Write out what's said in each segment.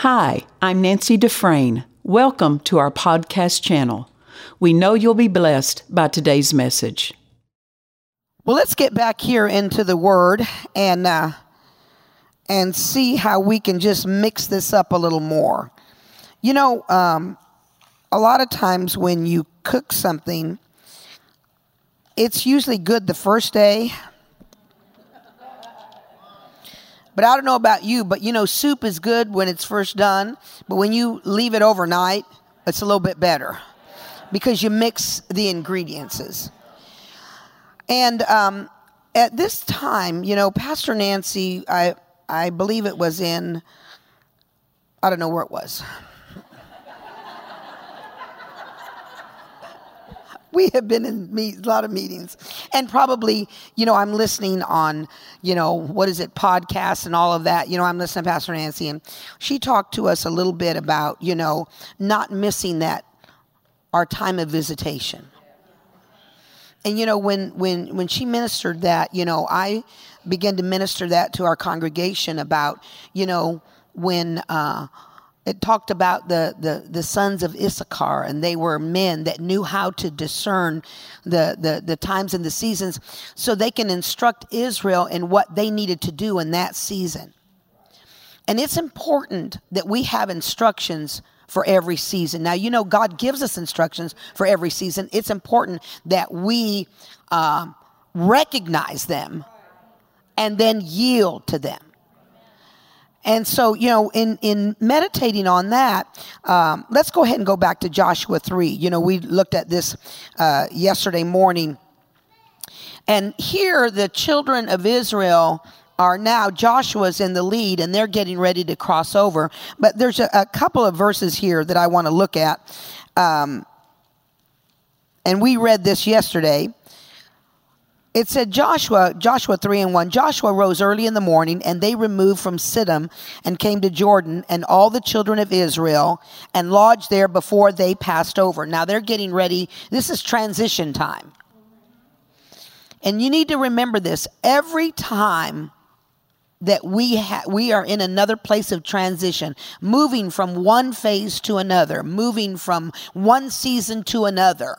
Hi, I'm Nancy Dufresne. Welcome to our podcast channel. We know you'll be blessed by today's message. Well, let's get back here into the Word and uh, and see how we can just mix this up a little more. You know, um, a lot of times when you cook something, it's usually good the first day, But I don't know about you, but you know, soup is good when it's first done, but when you leave it overnight, it's a little bit better because you mix the ingredients. And um, at this time, you know, Pastor Nancy, I I believe it was in, I don't know where it was. We have been in a lot of meetings. And probably you know i'm listening on you know what is it podcasts and all of that. You know i'm listening to pastor nancy and she talked to us a little bit about you know not missing that our time of visitation. And you know when when when she ministered that you know i began to minister that to our congregation about you know when uh it talked about the, the, the sons of Issachar, and they were men that knew how to discern the, the, the times and the seasons so they can instruct Israel in what they needed to do in that season. And it's important that we have instructions for every season. Now, you know, God gives us instructions for every season. It's important that we uh, recognize them and then yield to them. And so, you know, in, in meditating on that, um, let's go ahead and go back to Joshua 3. You know, we looked at this uh, yesterday morning. And here, the children of Israel are now, Joshua's in the lead and they're getting ready to cross over. But there's a, a couple of verses here that I want to look at. Um, and we read this yesterday it said Joshua, Joshua 3 and 1, Joshua rose early in the morning and they removed from Shittim and came to Jordan and all the children of Israel and lodged there before they passed over. Now they're getting ready. This is transition time. And you need to remember this every time that we ha- we are in another place of transition, moving from one phase to another, moving from one season to another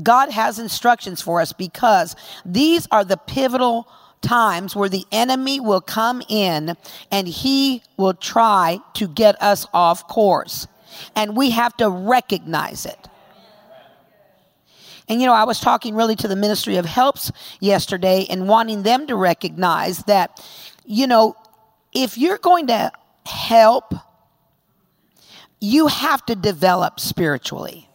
God has instructions for us because these are the pivotal times where the enemy will come in and he will try to get us off course. And we have to recognize it. And you know, I was talking really to the Ministry of Helps yesterday and wanting them to recognize that, you know, if you're going to help, you have to develop spiritually.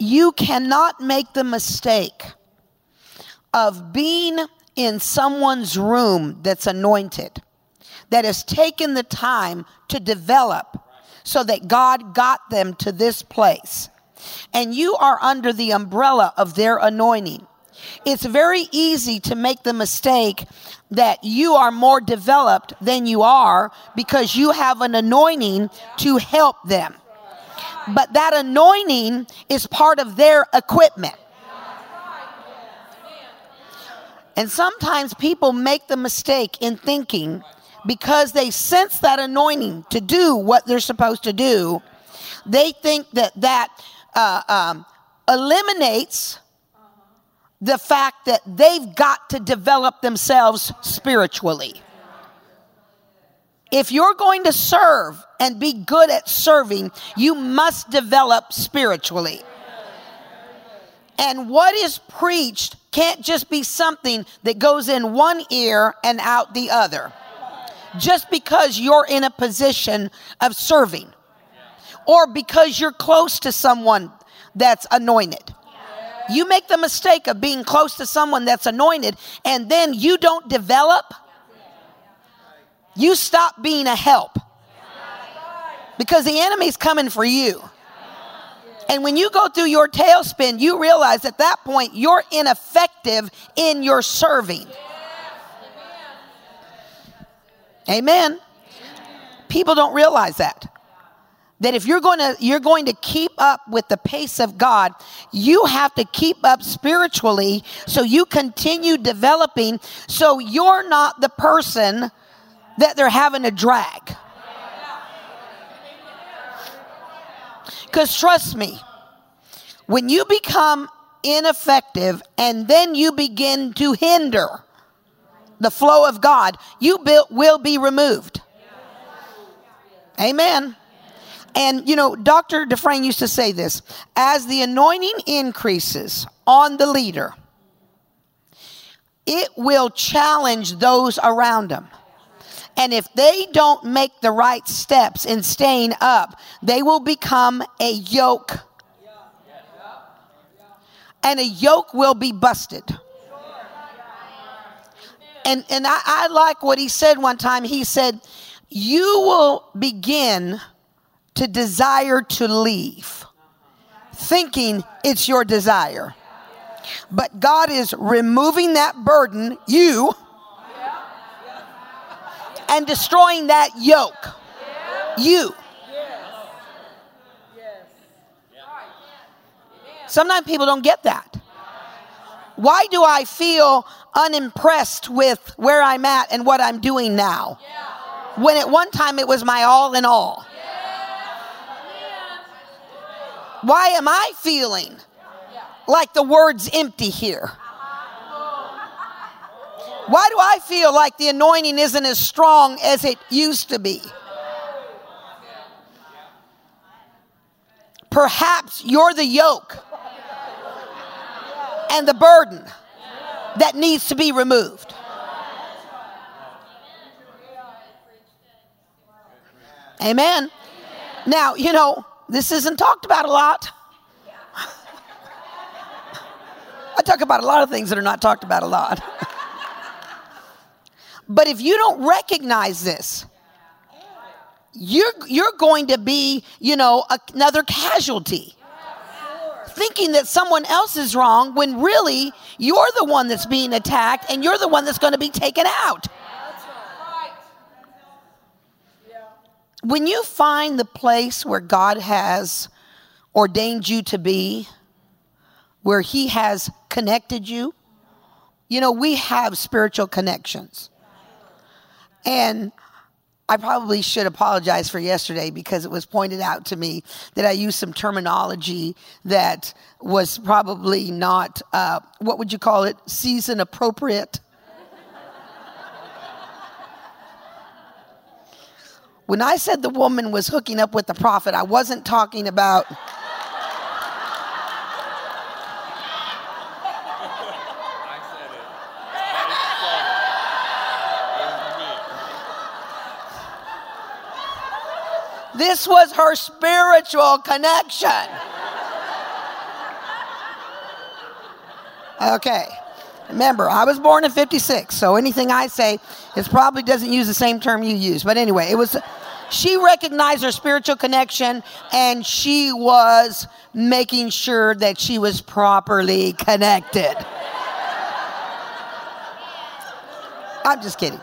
You cannot make the mistake of being in someone's room that's anointed, that has taken the time to develop so that God got them to this place. And you are under the umbrella of their anointing. It's very easy to make the mistake that you are more developed than you are because you have an anointing to help them but that anointing is part of their equipment. And sometimes people make the mistake in thinking because they sense that anointing to do what they're supposed to do, they think that that uh, um, eliminates the fact that they've got to develop themselves spiritually. If you're going to serve and be good at serving, you must develop spiritually. And what is preached can't just be something that goes in one ear and out the other. Just because you're in a position of serving or because you're close to someone that's anointed. You make the mistake of being close to someone that's anointed and then you don't develop you stop being a help because the enemy's coming for you. And when you go through your tailspin, you realize at that point you're ineffective in your serving. Amen. People don't realize that. That if you're going to you're going to keep up with the pace of God, you have to keep up spiritually so you continue developing so you're not the person that they're having a drag. Because trust me, when you become ineffective and then you begin to hinder the flow of God, you will be removed. Amen. And you know, Dr. Dufresne used to say this as the anointing increases on the leader, it will challenge those around them. And if they don't make the right steps in staying up, they will become a yoke. And a yoke will be busted. And, and I, I like what he said one time. He said, You will begin to desire to leave, thinking it's your desire. But God is removing that burden, you, and destroying that yoke, you. Sometimes people don't get that. Why do I feel unimpressed with where I'm at and what I'm doing now? When at one time it was my all in all. Why am I feeling like the word's empty here? Why do I feel like the anointing isn't as strong as it used to be? Perhaps you're the yoke and the burden that needs to be removed. Amen. Now, you know, this isn't talked about a lot. I talk about a lot of things that are not talked about a lot. but if you don't recognize this, you're, you're going to be, you know, another casualty. Thinking that someone else is wrong when really you're the one that's being attacked and you're the one that's going to be taken out. when you find the place where God has ordained you to be, where He has connected you, you know, we have spiritual connections. And I probably should apologize for yesterday because it was pointed out to me that I used some terminology that was probably not, uh, what would you call it, season appropriate. When I said the woman was hooking up with the prophet, I wasn't talking about. This was her spiritual connection. Okay. Remember, I was born in 56, so anything I say is probably doesn't use the same term you use. But anyway, it was she recognized her spiritual connection and she was making sure that she was properly connected. I'm just kidding.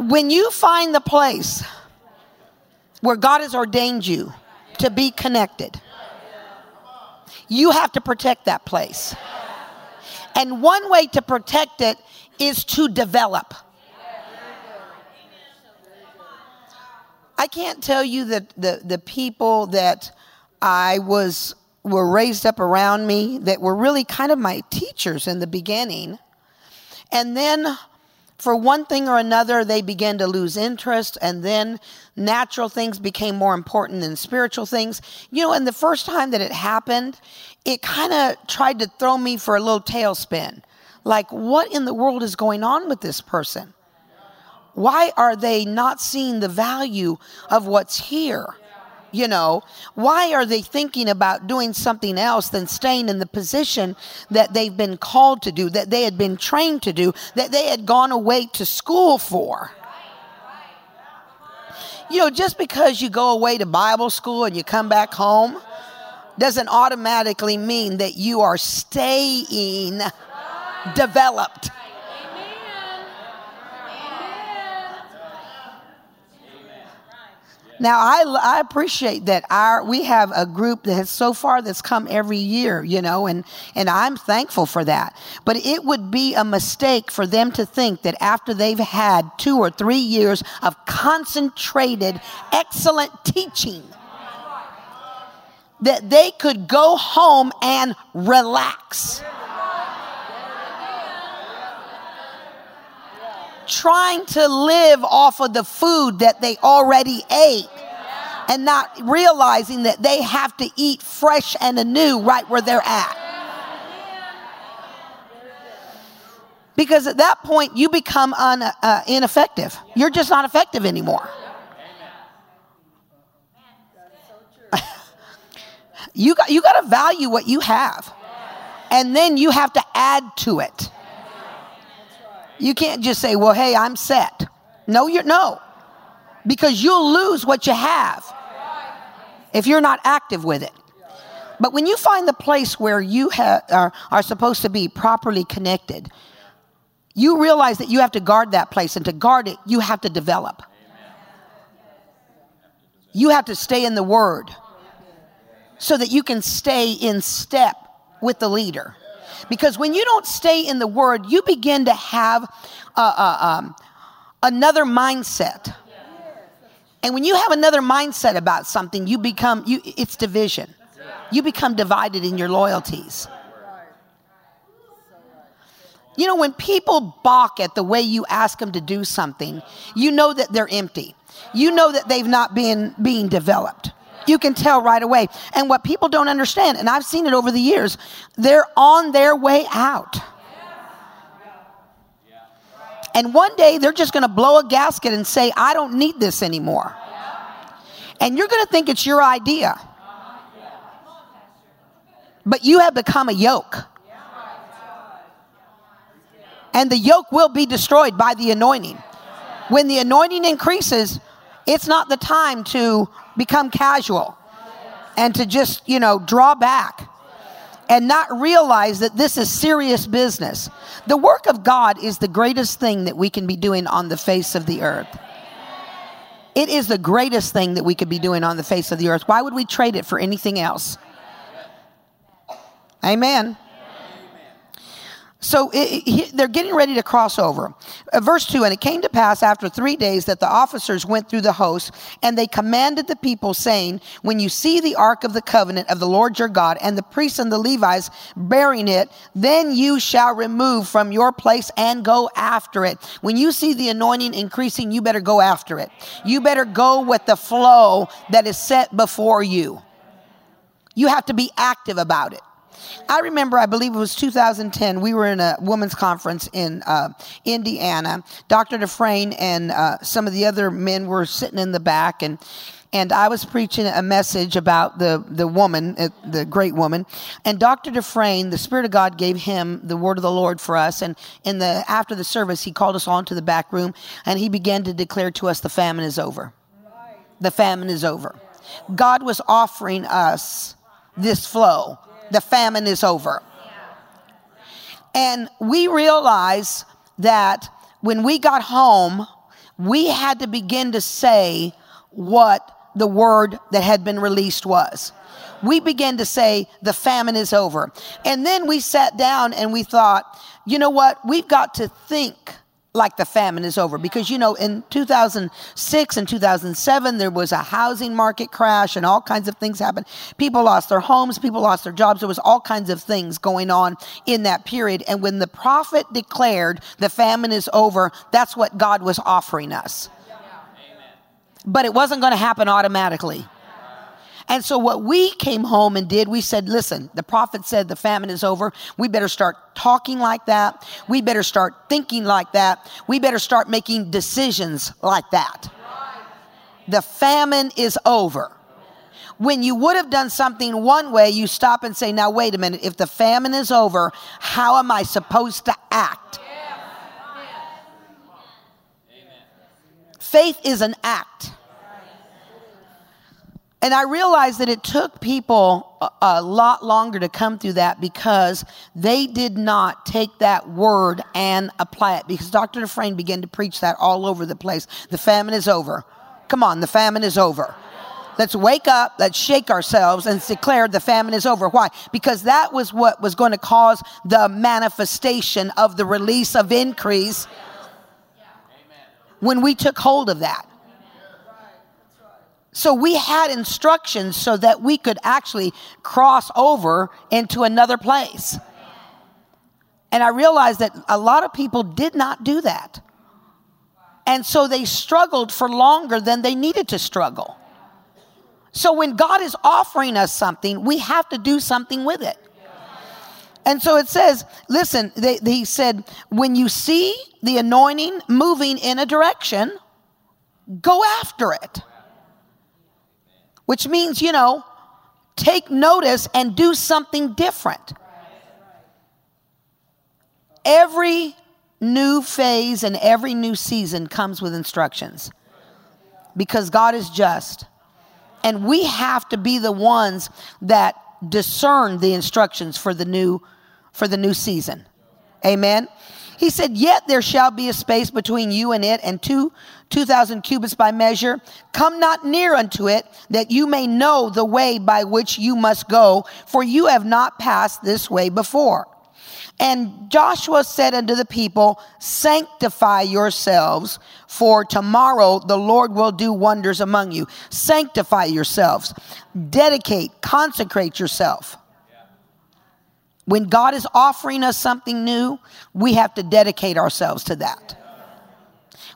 When you find the place where God has ordained you to be connected, you have to protect that place. And one way to protect it is to develop. I can't tell you that the, the people that I was were raised up around me that were really kind of my teachers in the beginning. And then for one thing or another, they began to lose interest, and then natural things became more important than spiritual things. You know, and the first time that it happened, it kind of tried to throw me for a little tailspin. Like, what in the world is going on with this person? Why are they not seeing the value of what's here? You know, why are they thinking about doing something else than staying in the position that they've been called to do, that they had been trained to do, that they had gone away to school for? You know, just because you go away to Bible school and you come back home doesn't automatically mean that you are staying developed. Now I, I appreciate that our we have a group that has so far that's come every year, you know, and and I'm thankful for that. But it would be a mistake for them to think that after they've had two or three years of concentrated, excellent teaching, that they could go home and relax. Trying to live off of the food that they already ate and not realizing that they have to eat fresh and anew right where they're at. Because at that point, you become un, uh, ineffective. You're just not effective anymore. you got, you got to value what you have. And then you have to add to it. You can't just say, well, hey, I'm set. No, you're no. Because you'll lose what you have if you're not active with it. But when you find the place where you ha- are, are supposed to be properly connected, you realize that you have to guard that place, and to guard it, you have to develop. You have to stay in the Word so that you can stay in step with the leader. Because when you don't stay in the word, you begin to have uh, uh, um, another mindset. And when you have another mindset about something, you become, you, it's division. You become divided in your loyalties. You know, when people balk at the way you ask them to do something, you know that they're empty. You know that they've not been being developed. You can tell right away. And what people don't understand, and I've seen it over the years, they're on their way out. And one day they're just going to blow a gasket and say, I don't need this anymore. And you're going to think it's your idea. But you have become a yoke. And the yoke will be destroyed by the anointing. When the anointing increases, it's not the time to become casual and to just, you know, draw back and not realize that this is serious business. The work of God is the greatest thing that we can be doing on the face of the earth. It is the greatest thing that we could be doing on the face of the earth. Why would we trade it for anything else? Amen. So it, they're getting ready to cross over. Uh, verse 2 And it came to pass after three days that the officers went through the host, and they commanded the people, saying, When you see the ark of the covenant of the Lord your God, and the priests and the Levites bearing it, then you shall remove from your place and go after it. When you see the anointing increasing, you better go after it. You better go with the flow that is set before you. You have to be active about it. I remember, I believe it was 2010, we were in a women's conference in uh, Indiana. Dr. Dufresne and uh, some of the other men were sitting in the back, and and I was preaching a message about the, the woman, uh, the great woman. And Dr. Dufresne, the Spirit of God gave him the word of the Lord for us. And in the after the service, he called us all into the back room and he began to declare to us the famine is over. The famine is over. God was offering us this flow the famine is over. And we realized that when we got home, we had to begin to say what the word that had been released was. We began to say, the famine is over. And then we sat down and we thought, you know what? We've got to think like the famine is over. Because you know in 2006 and 2007 there was a housing market crash and all kinds of things happened. People lost their homes people lost their jobs. There was all kinds of things going on in that period. And when the prophet declared the famine is over that's what god was offering us. But it wasn't going to happen automatically and so, what we came home and did, we said, listen, the prophet said the famine is over. We better start talking like that. We better start thinking like that. We better start making decisions like that. The famine is over. When you would have done something one way, you stop and say, now, wait a minute. If the famine is over, how am I supposed to act? Faith is an act. And I realized that it took people a, a, lot longer to come through that because they did not take that word and apply it. Because Dr. Dufresne began to preach that all over the place. The famine is over. Come on, the famine is over. Let's wake up, let's shake ourselves and declare the famine is over. Why? Because that was what was going to cause the manifestation of the release of increase when we took hold of that. So we had instructions so that we could actually cross over into another place. And I realized that a lot of people did not do that. And so they struggled for longer than they needed to struggle. So when God is offering us something, we have to do something with it. And so it says, listen, they, he said, when you see the anointing moving in a direction, go after it. Which means, you know, take notice and do something different. Every new phase and every new season comes with instructions because God is just. And we have to be the ones that discern the instructions for the new for the new season. Amen. He said, Yet there shall be a space between you and it, and two, 2,000 cubits by measure. Come not near unto it, that you may know the way by which you must go, for you have not passed this way before. And Joshua said unto the people, Sanctify yourselves, for tomorrow the Lord will do wonders among you. Sanctify yourselves, dedicate, consecrate yourself. When God is offering us something new, we have to dedicate ourselves to that.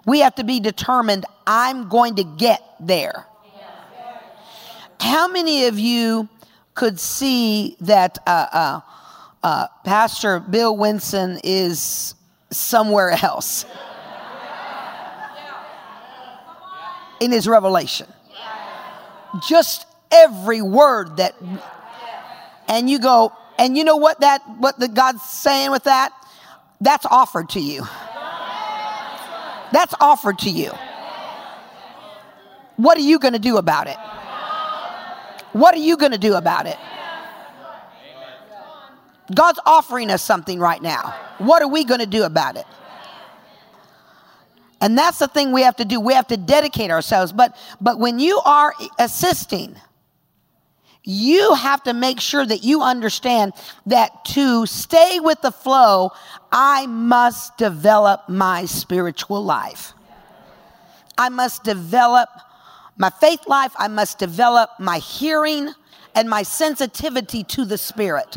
We have to be determined, I'm going to get there. How many of you could see that? Uh, uh, uh, Pastor Bill Winston is somewhere else in his revelation. Just every word that, and you go, and you know what that, what the God's saying with that? That's offered to you. That's offered to you. What are you going to do about it? What are you going to do about it? God's offering us something right now. What are we going to do about it? And that's the thing we have to do. We have to dedicate ourselves. But but when you are assisting, you have to make sure that you understand that to stay with the flow, I must develop my spiritual life. I must develop my faith life. I must develop my hearing and my sensitivity to the Spirit.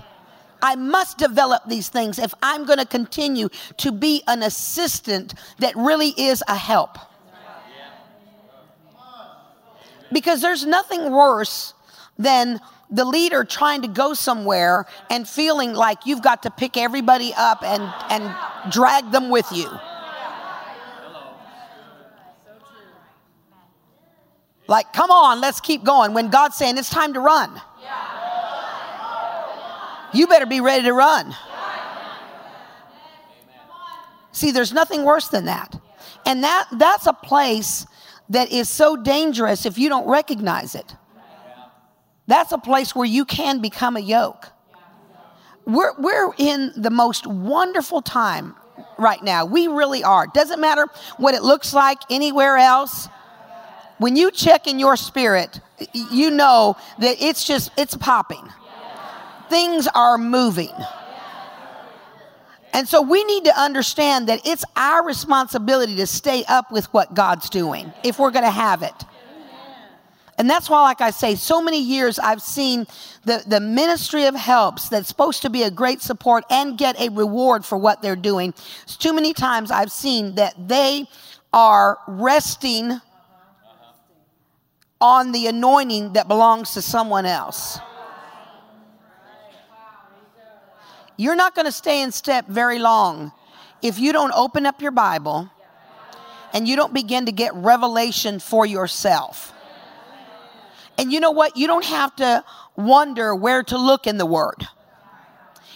I must develop these things if I'm going to continue to be an assistant that really is a help. Because there's nothing worse than the leader trying to go somewhere and feeling like you've got to pick everybody up and, and drag them with you. Like, come on, let's keep going. When God's saying it's time to run you better be ready to run. See, there's nothing worse than that. And that that's a place that is so dangerous if you don't recognize it. That's a place where you can become a yoke. We're, we're in the most wonderful time right now. We really are. Doesn't matter what it looks like anywhere else. When you check in your spirit, you know that it's just, it's popping things are moving. And so we need to understand that it's our responsibility to stay up with what God's doing if we're going to have it. And that's why, like I say, so many years I've seen the, the ministry of helps that's supposed to be a great support and get a reward for what they're doing. It's Too many times I've seen that they are resting on the anointing that belongs to someone else. You're not going to stay in step very long if you don't open up your Bible and you don't begin to get revelation for yourself. And you know what? You don't have to wonder where to look in the Word.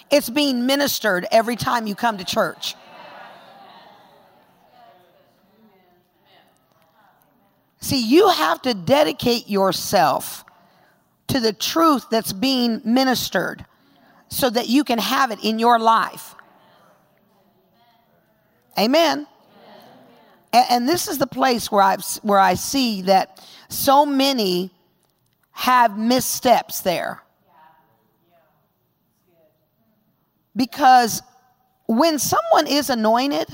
It's being ministered every time you come to church. See, you have to dedicate yourself to the truth that's being ministered so that you can have it in your life. Amen. And, this is the place where I where I see that so many have missteps there. Because when someone is anointed,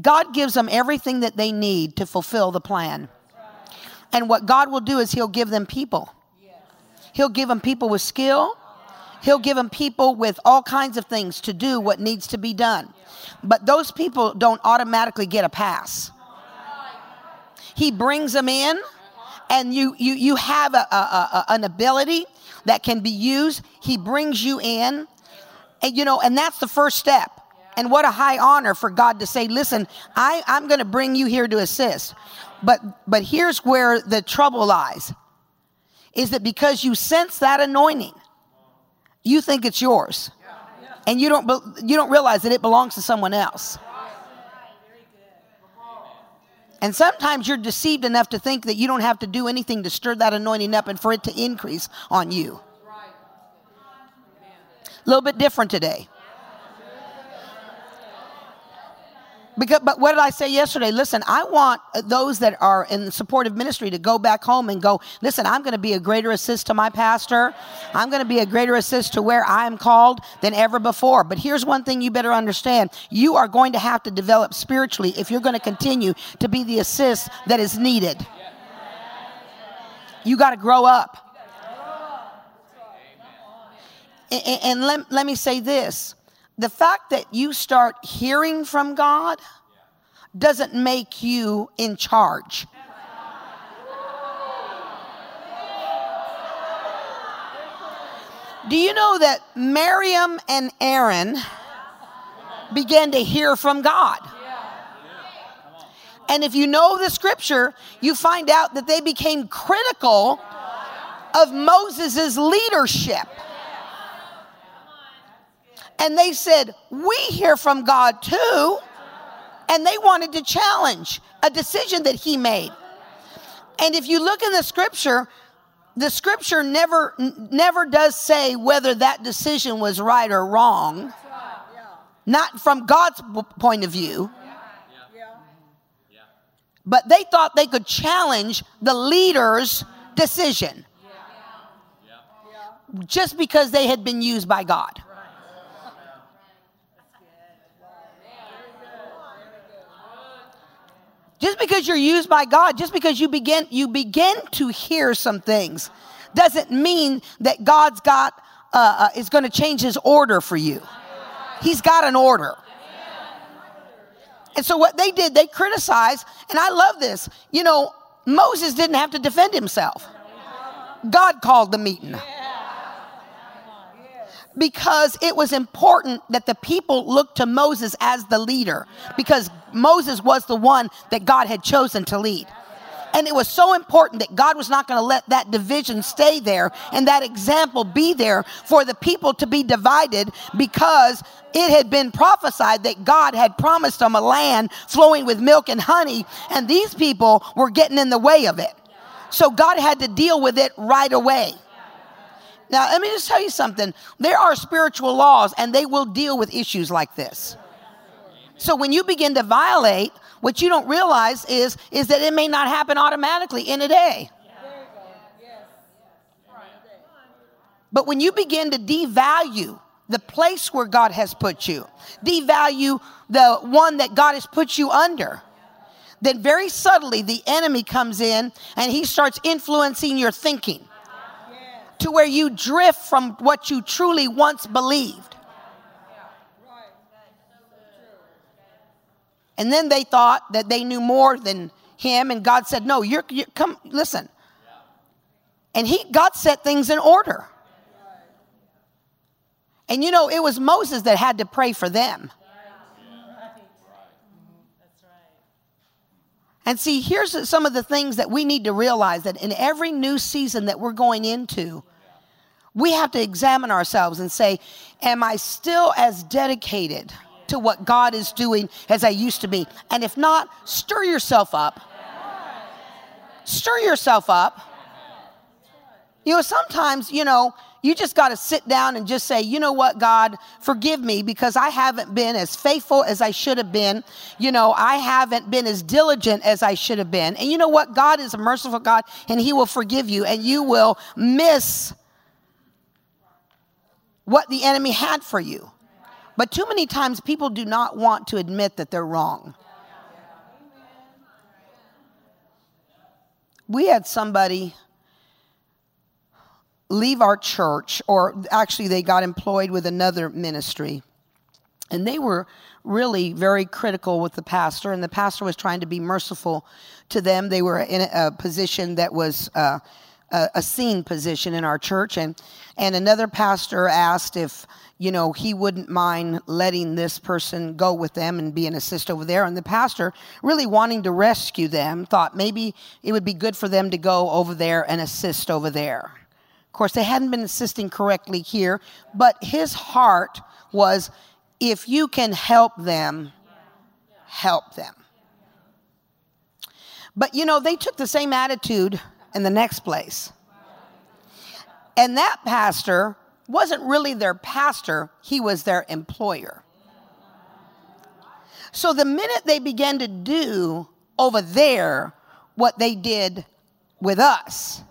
God gives them everything that they need to fulfill the plan. And what God will do is He'll give them people. He'll give them people with skill. He'll give them people with all kinds of things to do what needs to be done. But those people don't automatically get a pass. He brings them in, and you, you, you have a, a, a, an ability that can be used. He brings you in, and you know, and that's the first step. And what a high honor for God to say, listen, I, I'm going to bring you here to assist. But, but here's where the trouble lies is that because you sense that anointing, you think it's yours. And you don't, you don't realize that it belongs to someone else. And sometimes you're deceived enough to think that you don't have to do anything to stir that anointing up and for it to increase on you. A little bit different today. Because, but what did I say yesterday? Listen, I want uh, those that are in supportive ministry to go back home and go, listen, I'm going to be a greater assist to my pastor. I'm going to be a greater assist to where I'm called than ever before. But here's one thing you better understand you are going to have to develop spiritually if you're going to continue to be the assist that is needed. You got to grow up. And, and let, let me say this the fact that you start hearing from God doesn't make you in charge. Do you know that Miriam and Aaron began to hear from God? And if you know the scripture, you find out that they became critical of Moses' leadership. And they said, We hear from God too. And they wanted to challenge a decision that he made. And if you look in the scripture, the scripture never never does say whether that decision was right or wrong. Not from God's point of view. But they thought they could challenge the leader's decision just because they had been used by God. Just because you're used by God, just because you begin you begin to hear some things, doesn't mean that God's got uh, uh, is going to change His order for you. He's got an order. And so what they did, they criticized, and I love this. You know, Moses didn't have to defend himself. God called the meeting because it was important that the people looked to Moses as the leader because Moses was the one that God had chosen to lead. And it was so important that God was not going to let that division stay there and that example be there for the people to be divided because it had been prophesied that God had promised them a land flowing with milk and honey, and these people were getting in the way of it. So God had to deal with it right away. Now, let me just tell you something. There are spiritual laws, and they will deal with issues like this. So when you begin to violate, what you don't realize is, is that it may not happen automatically in a day. But when you begin to devalue the place where God has put you, devalue the one that God has put you under, then very subtly the enemy comes in and he starts influencing your thinking to where you drift from what you truly once believed. And then they thought that they knew more than him, and God said, No, you're, you're come, listen. And he, God set things in order. And you know, it was Moses that had to pray for them. And see, here's some of the things that we need to realize that in every new season that we're going into, we have to examine ourselves and say, Am I still as dedicated to what God is doing as I used to be? And if not, stir yourself up. Stir yourself up. You know, sometimes, you know, you just got to sit down and just say, you know what, God, forgive me because I haven't been as faithful as I should have been. You know, I haven't been as diligent as I should have been. And you know what? God is a merciful God and He will forgive you and you will miss what the enemy had for you. But too many times people do not want to admit that they're wrong. We had somebody leave our church, or actually, they got employed with another ministry. And they were really very critical with the pastor, and the pastor was trying to be merciful to them. They were in a position that was uh, a, a seen position in our church, and and another pastor asked if you know he wouldn't mind letting this person go with them and be an assist over there. And the pastor, really wanting to rescue them, thought maybe it would be good for them to go over there and assist over there course, they hadn't been assisting correctly here, but his heart was if you can help them, help them. But you know, they took the same attitude in the next place. And that pastor wasn't really their pastor, he was their employer. So the minute they began to do over there what they did with us,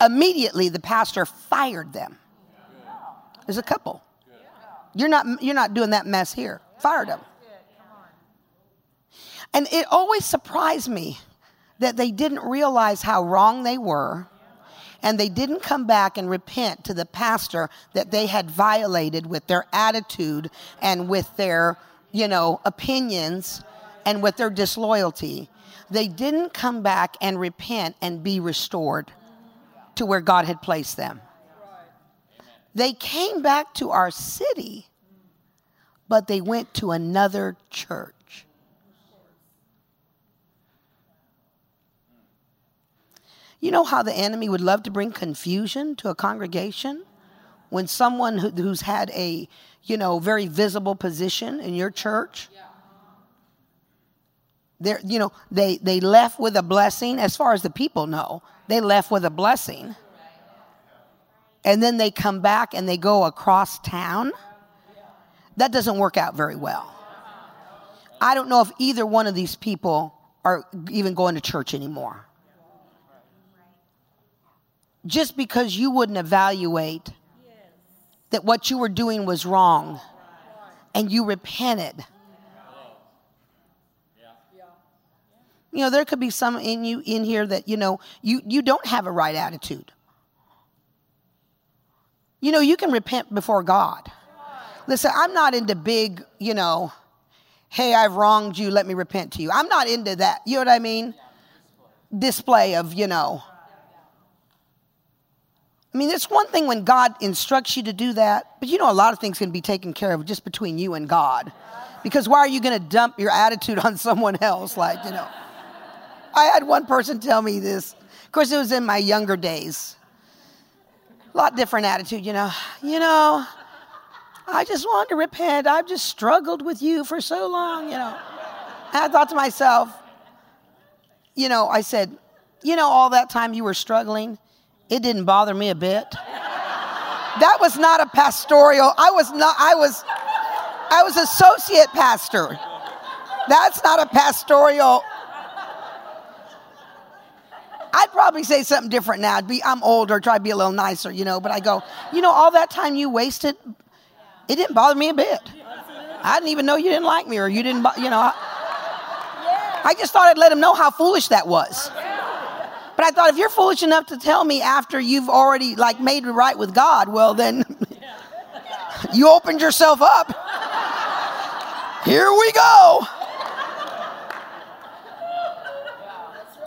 Immediately, the pastor fired them. There's a couple. You're not, you're not doing that mess here. Fired them. And it always surprised me that they didn't realize how wrong they were and they didn't come back and repent to the pastor that they had violated with their attitude and with their, you know, opinions and with their disloyalty. They didn't come back and repent and be restored to where God had placed them. They came back to our city, but they went to another church. You know how the enemy would love to bring confusion to a congregation? When someone who, who's had a, you know, very visible position in your church, they're, you know, they, they left with a blessing as far as the people know they left with a blessing. And then they come back and they go across town. That doesn't work out very well. I don't know if either one of these people are even going to church anymore. Just because you wouldn't evaluate that what you were doing was wrong and you repented You know, there could be some in you in here that, you know, you, you don't have a right attitude. You know, you can repent before God. Listen, I'm not into big, you know, hey, I've wronged you, let me repent to you. I'm not into that. You know what I mean? Display of, you know. I mean, it's one thing when God instructs you to do that, but you know, a lot of things can be taken care of just between you and God. Because why are you going to dump your attitude on someone else? Like, you know. I had one person tell me this. Of course, it was in my younger days. A lot different attitude, you know. You know, I just wanted to repent. I've just struggled with you for so long, you know. And I thought to myself, you know, I said, you know, all that time you were struggling, it didn't bother me a bit. That was not a pastoral. I was not, I was, I was associate pastor. That's not a pastoral I'd probably say something different now. I'd be, I'm older, try to be a little nicer, you know. But I go, you know, all that time you wasted, it didn't bother me a bit. I didn't even know you didn't like me or you didn't, you know. I just thought I'd let him know how foolish that was. But I thought if you're foolish enough to tell me after you've already like made it right with God, well then you opened yourself up. Here we go.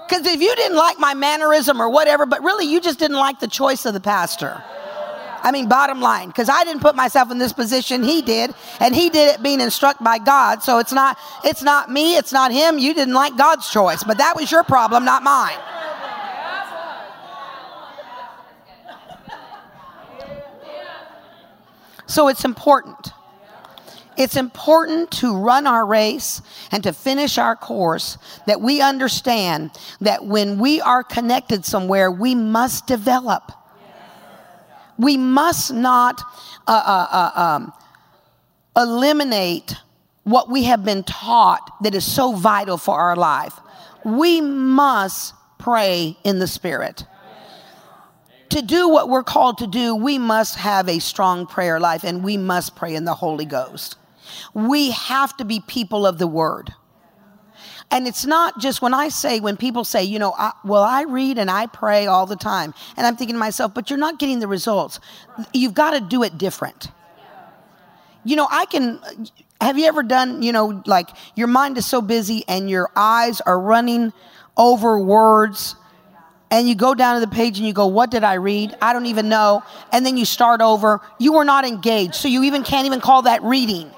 Because if you didn't like my mannerism or whatever, but really you just didn't like the choice of the pastor. I mean, bottom line, because I didn't put myself in this position, he did, and he did it being instructed by God. So it's not, it's not me, it's not him. You didn't like God's choice, but that was your problem, not mine. So it's important it's important to run our race and to finish our course that we understand that when we are connected somewhere, we must develop. we must not uh, uh, uh, um, eliminate what we have been taught that is so vital for our life. We must pray in the Spirit. To do what we're called to do, we must have a strong prayer life and we must pray in the Holy Ghost. We have to be people of the Word. And it's not just when I say, when people say, you know, I, well, I read and I pray all the time. And I'm thinking to myself, but you're not getting the results. You've got to do it different. You know, I can, have you ever done, you know, like your mind is so busy and your eyes are running over words and you go down to the page and you go, What did I read? I don't even know. And then you start over. You were not engaged, so you even can't even call that reading.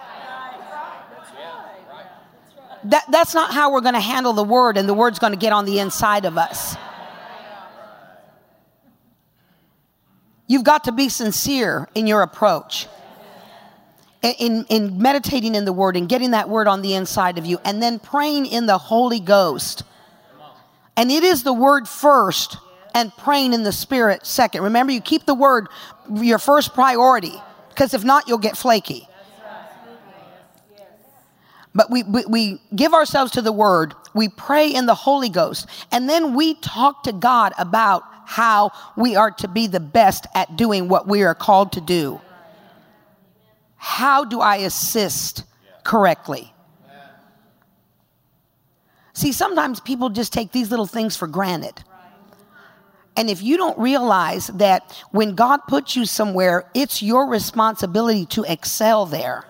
That, that's not how we're going to handle the word, and the word's going to get on the inside of us. You've got to be sincere in your approach, in, in meditating in the word and getting that word on the inside of you, and then praying in the Holy Ghost. And it is the word first and praying in the spirit second. Remember, you keep the word your first priority, because if not, you'll get flaky. But we, we, we, give ourselves to the Word, we pray in the Holy Ghost, and then we talk to God about how we are to be the best at doing what we are called to do. How do I assist correctly? See, sometimes people just take these little things for granted. And if you don't realize that when God puts you somewhere, it's your responsibility to excel there.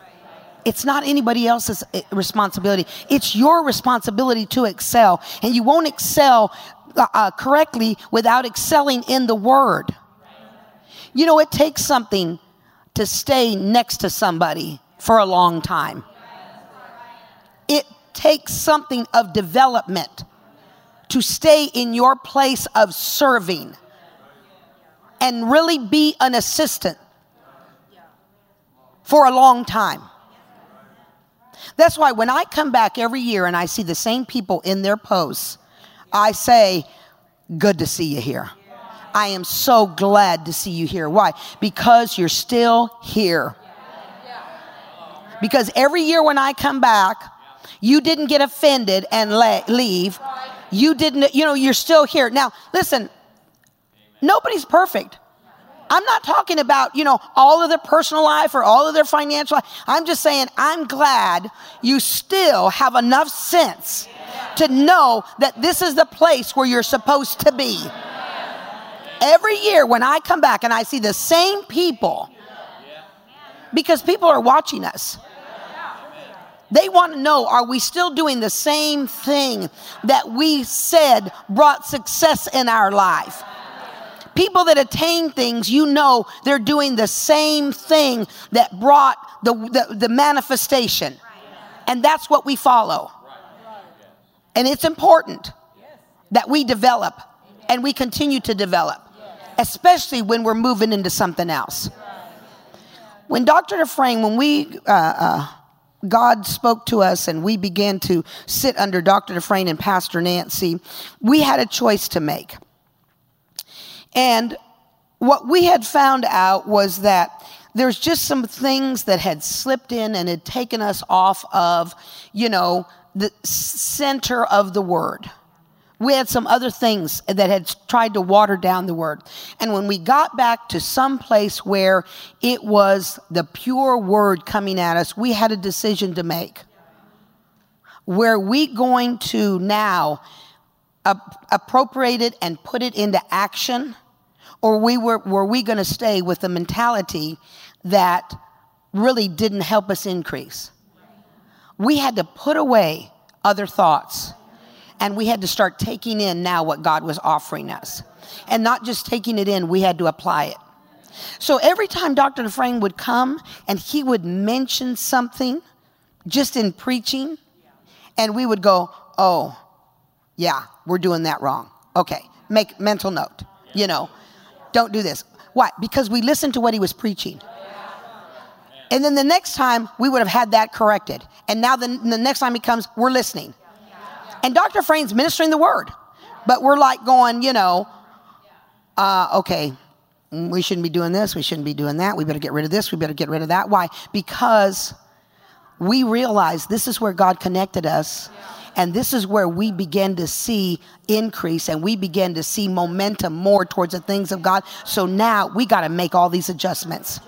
It's not anybody else's eh, responsibility. It's your responsibility to excel. And you won't excel uh, uh, correctly without excelling in the word. You know, it takes something to stay next to somebody for a long time. It takes something of development to stay in your place of serving and really be an assistant for a long time. That's why when I come back every year and I see the same people in their posts, I say, Good to see you here. I am so glad to see you here. Why? Because you're still here. Because every year when I come back, you didn't get offended and le- leave. You didn't, you know, you're still here. Now, listen, nobody's perfect. I'm not talking about, you know, all of their personal life or all of their financial life. I'm just saying, I'm glad you still have enough sense to know that this is the place where you're supposed to be. Every year when I come back and I see the same people, because people are watching us. They want to know are we still doing the same thing that we said brought success in our life? People that attain things, you know, they're doing the same thing that brought the, the, the manifestation. And that's what we follow. And it's important that we develop and we continue to develop, especially when we're moving into something else. When Dr. Dufresne, when we, uh, uh, God spoke to us and we began to sit under Dr. Dufresne and Pastor Nancy, we had a choice to make. And what we had found out was that there's just some things that had slipped in and had taken us off of, you know, the center of the word. We had some other things that had tried to water down the word. And when we got back to some place where it was the pure word coming at us, we had a decision to make. Were we going to now appropriate it and put it into action? Or we were, were we going to stay with the mentality that really didn't help us increase? We had to put away other thoughts and we had to start taking in now what God was offering us. And not just taking it in, we had to apply it. So every time Dr. Dufresne would come and he would mention something just in preaching, and we would go, oh, yeah, we're doing that wrong. Okay, make mental note, you know. Don't do this. Why? Because we listened to what he was preaching. And then the next time we would have had that corrected. And now the, the next time he comes, we're listening. And Dr. Dufresne's ministering the word. But we're like going, you know, uh, okay, we shouldn't be doing this, we shouldn't be doing that, we better get rid of this, we better get rid of that. Why? Because we realize this is where God connected us. And this is where we begin to see increase and we begin to see momentum more towards the things of God. So now we got to make all these adjustments.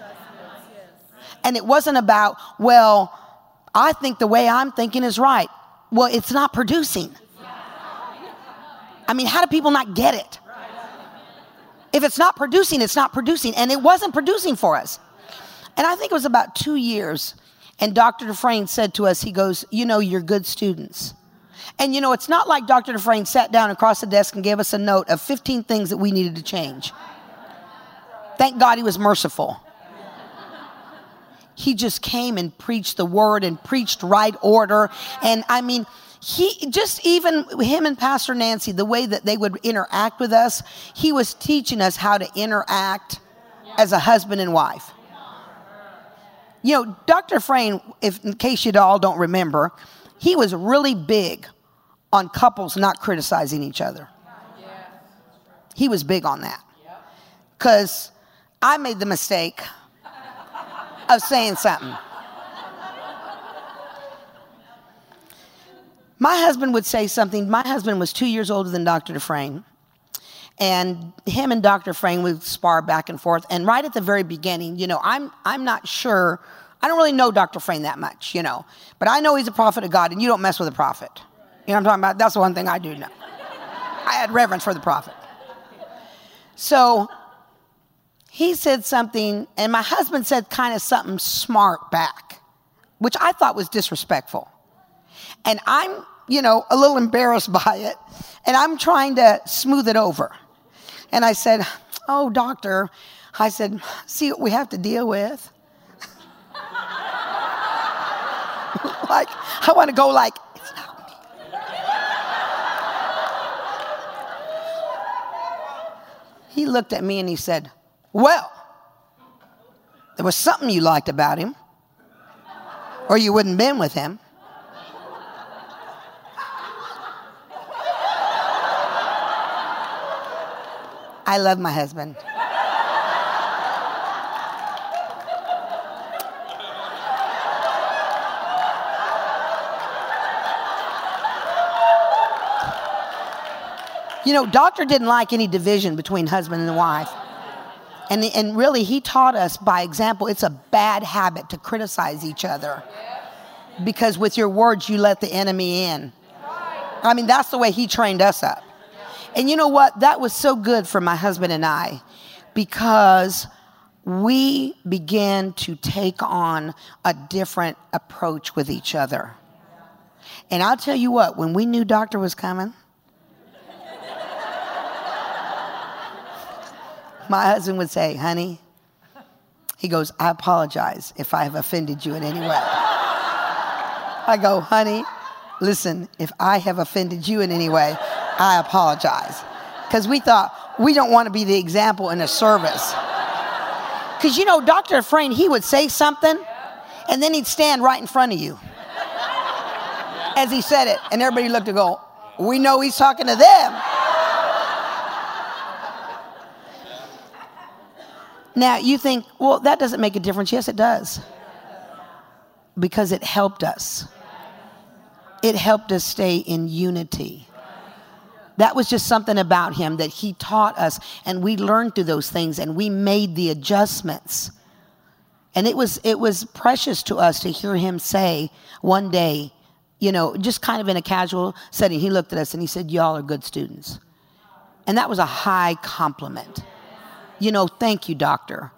And it wasn't about, well, I think the way I'm thinking is right. Well, it's not producing. I mean, how do people not get it? If it's not producing, it's not producing. And it wasn't producing for us. And I think it was about two years. And Dr. Dufresne said to us, he goes, You know, you're good students. And you know, it's not like Dr. Dufresne sat down across the desk and gave us a note of 15 things that we needed to change. Thank God he was merciful. He just came and preached the word and preached right order. And I mean, he just even him and Pastor Nancy, the way that they would interact with us, he was teaching us how to interact as a husband and wife. You know, Dr. Frayne, if in case you all don't remember, he was really big on couples not criticizing each other. He was big on that. Because I made the mistake of saying something. My husband would say something. My husband was two years older than Dr. Dufresne. And him and Dr. Frame would spar back and forth. And right at the very beginning, you know, I'm, I'm not sure, I don't really know Dr. Frame that much, you know, but I know he's a prophet of God and you don't mess with a prophet. You know what I'm talking about? That's the one thing I do know. I had reverence for the prophet. So he said something, and my husband said kind of something smart back, which I thought was disrespectful. And I'm you know, a little embarrassed by it. And I'm trying to smooth it over. And I said, Oh, doctor, I said, see what we have to deal with. like, I want to go like, it's not me. He looked at me and he said, Well, there was something you liked about him, or you wouldn't been with him. I love my husband. You know, doctor didn't like any division between husband and wife. And, and really, he taught us by example, it's a bad habit to criticize each other. Because with your words, you let the enemy in. I mean, that's the way he trained us up. And you know what? That was so good for my husband and I because we began to take on a different approach with each other. And I'll tell you what, when we knew doctor was coming, my husband would say, honey, he goes, I apologize if I have offended you in any way. I go, honey, listen, if I have offended you in any way, I apologize. Because we thought we don't want to be the example in a service. Because you know, Dr. Frayne, he would say something and then he'd stand right in front of you as he said it. And everybody looked to go, we know he's talking to them. Now you think, well, that doesn't make a difference. Yes, it does. Because it helped us. It helped us stay in unity. That was just something about him that he taught us, and we learned through those things and we made the adjustments. And it was it was precious to us to hear him say one day, you know, just kind of in a casual setting, he looked at us and he said, Y'all are good students. And that was a high compliment. You know, thank you, doctor.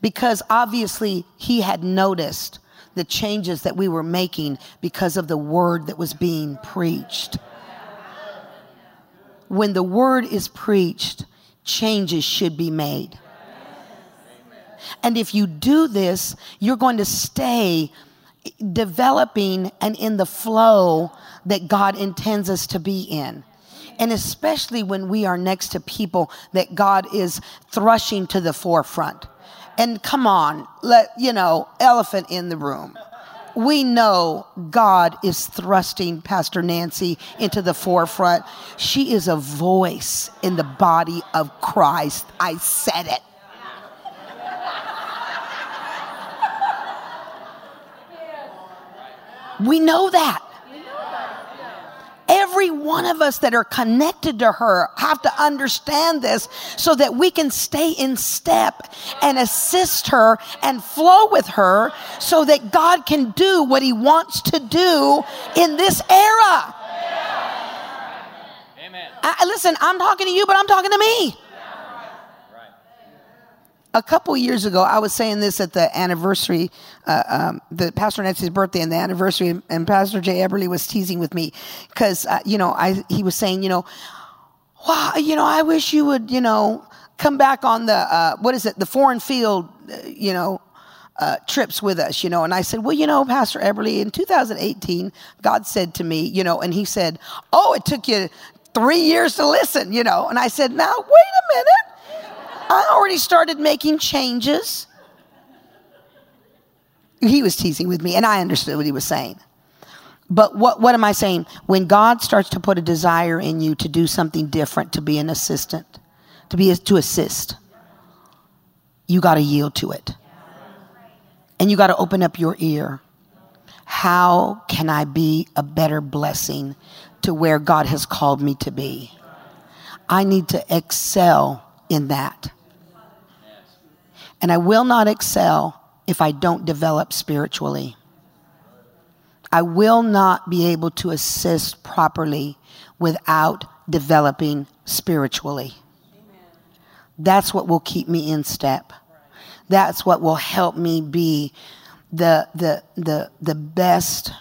Because obviously he had noticed the changes that we were making because of the word that was being preached when the word is preached, changes should be made. And if you do this, you're going to stay developing and in the flow that God intends us to be in. And especially when we are next to people that God is thrushing to the forefront. And come on, let, you know, elephant in the room. We know God is thrusting Pastor Nancy into the forefront. She is a voice in the body of Christ. I said it. We know that. Every one of us that are connected to her have to understand this so that we can stay in step and assist her and flow with her so that God can do what he wants to do in this era. Amen. I, listen, I'm talking to you, but I'm talking to me a couple years ago, I was saying this at the anniversary, uh, um, the Pastor Nancy's birthday and the anniversary, and Pastor Jay Eberly was teasing with me because uh, you know I he was saying you know, wow, you know I wish you would you know come back on the uh, what is it the foreign field uh, you know uh, trips with us, you know. And I said, well, you know, Pastor Eberly, in 2018, God said to me, you know, and he said, oh, it took you three years to listen, you know. And I said, now, wait a minute. I already started making changes. He was teasing with me, and I understood what he was saying. But what, what am I saying? When God starts to put a desire in you to do something different, to be an assistant, to be to assist, you got to yield to it. And you got to open up your ear. How can I be a better blessing to where God has called me to be? I need to excel in that. And I will not excel if I don't develop spiritually. I will not be able to assist properly without developing spiritually. That's what will keep me in step. That's what will help me be the, the, the, the best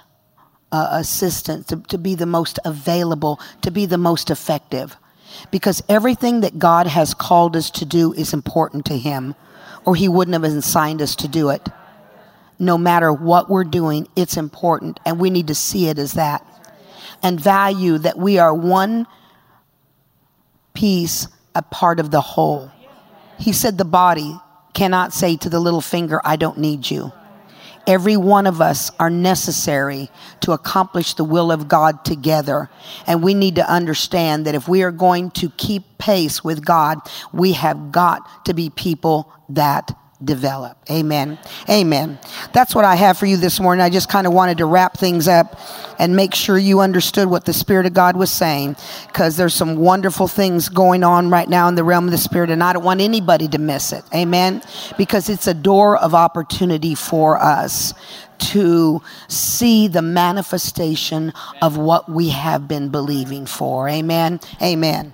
uh, assistant, to, to be the most available, to be the most effective. Because everything that God has called us to do is important to Him or he wouldn't have assigned us to do it. No matter what we're doing, it's important, and we need to see it as that. And value that we are one piece, a part of the whole. He said the body cannot say to the little finger, I don't need you. Every one of us are necessary to accomplish the will of God together. And we need to understand that if we are going to keep pace with God, we have got to be people that develop. Amen. Amen. That's what I have for you this morning. I just kind of wanted to wrap things up and make sure you understood what the Spirit of God was saying because there's some wonderful things going on right now in the realm of the Spirit, and I don't want anybody to miss it. Amen. Because it's a door of opportunity for us to see the manifestation of what we have been believing for. Amen. Amen.